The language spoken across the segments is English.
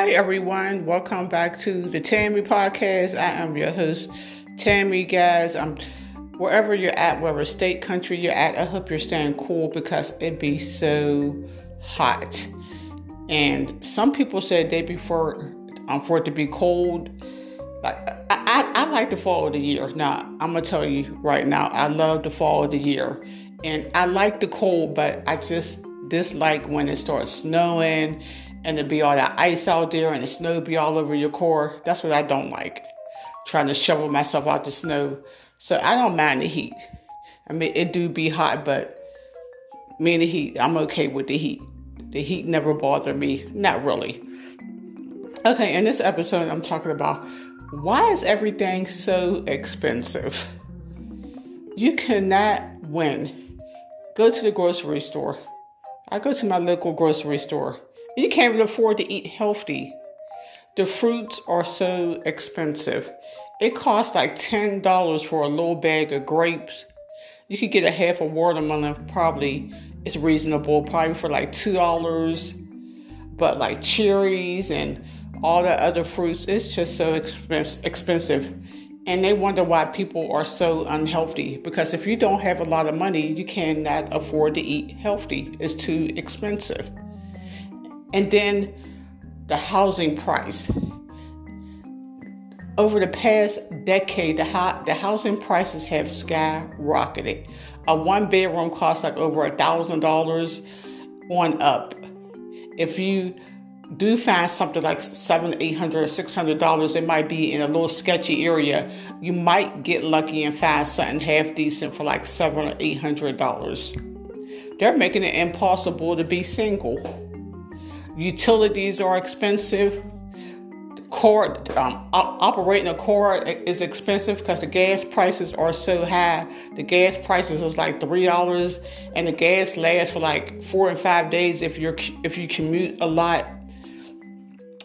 Hi, everyone. Welcome back to the Tammy Podcast. I am your host, Tammy, guys. I'm wherever you're at, wherever state, country you're at. I hope you're staying cool because it'd be so hot. And some people said they prefer um, for it to be cold. Like I, I, I like the fall of the year. Now I'm gonna tell you right now, I love the fall of the year, and I like the cold, but I just dislike when it starts snowing and there be all that ice out there and the snow be all over your core. That's what I don't like. Trying to shovel myself out the snow. So I don't mind the heat. I mean, it do be hot, but me and the heat, I'm okay with the heat. The heat never bothered me. Not really. Okay, in this episode, I'm talking about why is everything so expensive? You cannot win. Go to the grocery store. I go to my local grocery store you can't really afford to eat healthy. The fruits are so expensive. It costs like $10 for a little bag of grapes. You could get a half a watermelon, probably it's reasonable, probably for like $2. But like cherries and all the other fruits, it's just so expensive. And they wonder why people are so unhealthy. Because if you don't have a lot of money, you cannot afford to eat healthy. It's too expensive. And then the housing price. Over the past decade, the, ho- the housing prices have skyrocketed. A one bedroom costs like over a thousand dollars on up. If you do find something like seven, eight hundred, six hundred dollars, it might be in a little sketchy area. You might get lucky and find something half decent for like seven or eight hundred dollars. They're making it impossible to be single. Utilities are expensive. Core um, operating a core is expensive because the gas prices are so high. The gas prices is like three dollars, and the gas lasts for like four and five days if you're if you commute a lot.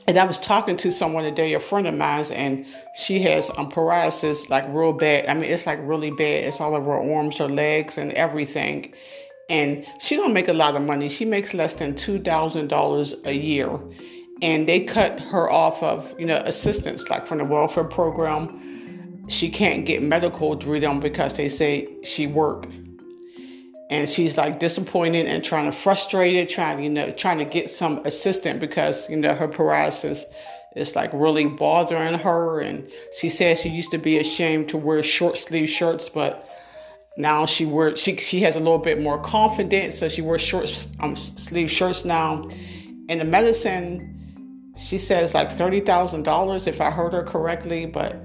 And I was talking to someone today, a friend of mine, and she has um, paralysis like real bad. I mean, it's like really bad. It's all over her arms, her legs, and everything and she don't make a lot of money. She makes less than two thousand dollars a year, and they cut her off of you know assistance like from the welfare program. She can't get medical them because they say she work, and she's like disappointed and trying to frustrated, trying you know trying to get some assistance because you know her paralysis is like really bothering her, and she says she used to be ashamed to wear short sleeve shirts, but now she wears she she has a little bit more confidence, so she wears short um, sleeve shirts now. And the medicine, she says like thirty thousand dollars if I heard her correctly. But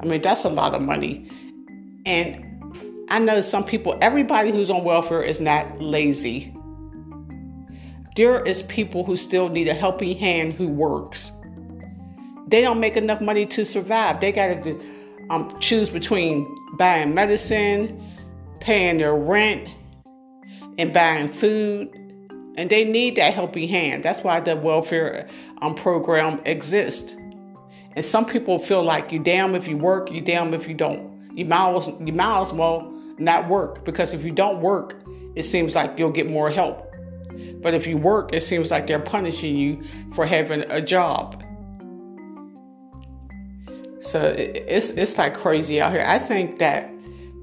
I mean that's a lot of money. And I know some people, everybody who's on welfare is not lazy. There is people who still need a helping hand who works. They don't make enough money to survive. They got to um, choose between buying medicine, paying their rent and buying food. And they need that helping hand. That's why the welfare um, program exists. And some people feel like you damn if you work, you damn if you don't. You might as, you might as well not work because if you don't work, it seems like you'll get more help. But if you work, it seems like they're punishing you for having a job. So it's it's like crazy out here. I think that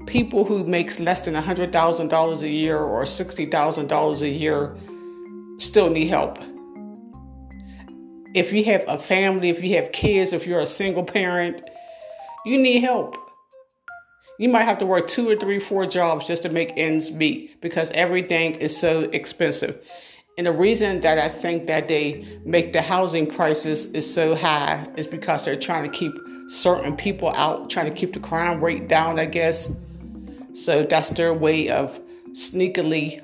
people who makes less than $100,000 a year or $60,000 a year still need help. If you have a family, if you have kids, if you're a single parent, you need help. You might have to work two or three, four jobs just to make ends meet because everything is so expensive. And the reason that I think that they make the housing prices is so high is because they're trying to keep certain people out, trying to keep the crime rate down, I guess. So that's their way of sneakily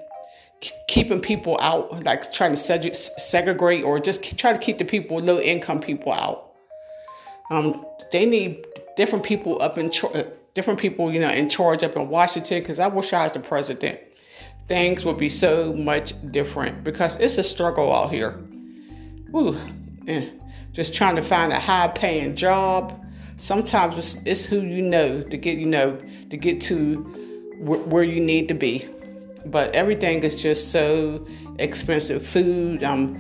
keeping people out, like trying to seg- segregate or just try to keep the people, low income people out. Um, they need different people up in charge, different people, you know, in charge up in Washington. Because I wish I was the president. Things would be so much different because it's a struggle out here. Woo, eh. just trying to find a high paying job. Sometimes it's, it's who you know to get, you know, to get to where you need to be. But everything is just so expensive. Food, um,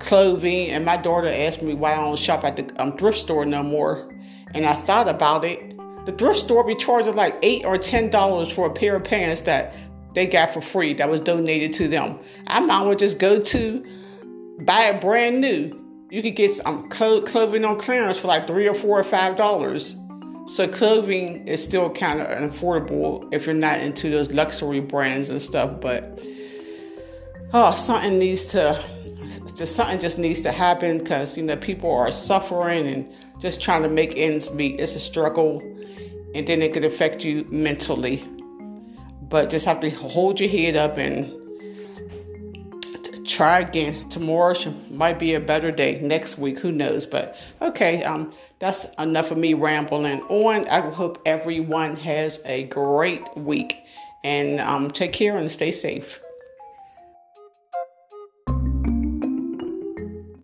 clothing. And my daughter asked me why I don't shop at the um, thrift store no more. And I thought about it. The thrift store be charging like eight or ten dollars for a pair of pants that they got for free that was donated to them. I might well just go to buy it brand new. You could get um, some clothing on clearance for like three or four or five dollars. So clothing is still kind of affordable if you're not into those luxury brands and stuff. But oh, something needs to just something just needs to happen because you know people are suffering and just trying to make ends meet. It's a struggle, and then it could affect you mentally. But just have to hold your head up and try again. Tomorrow might be a better day. Next week, who knows? But okay, um, that's enough of me rambling on. I hope everyone has a great week and um, take care and stay safe.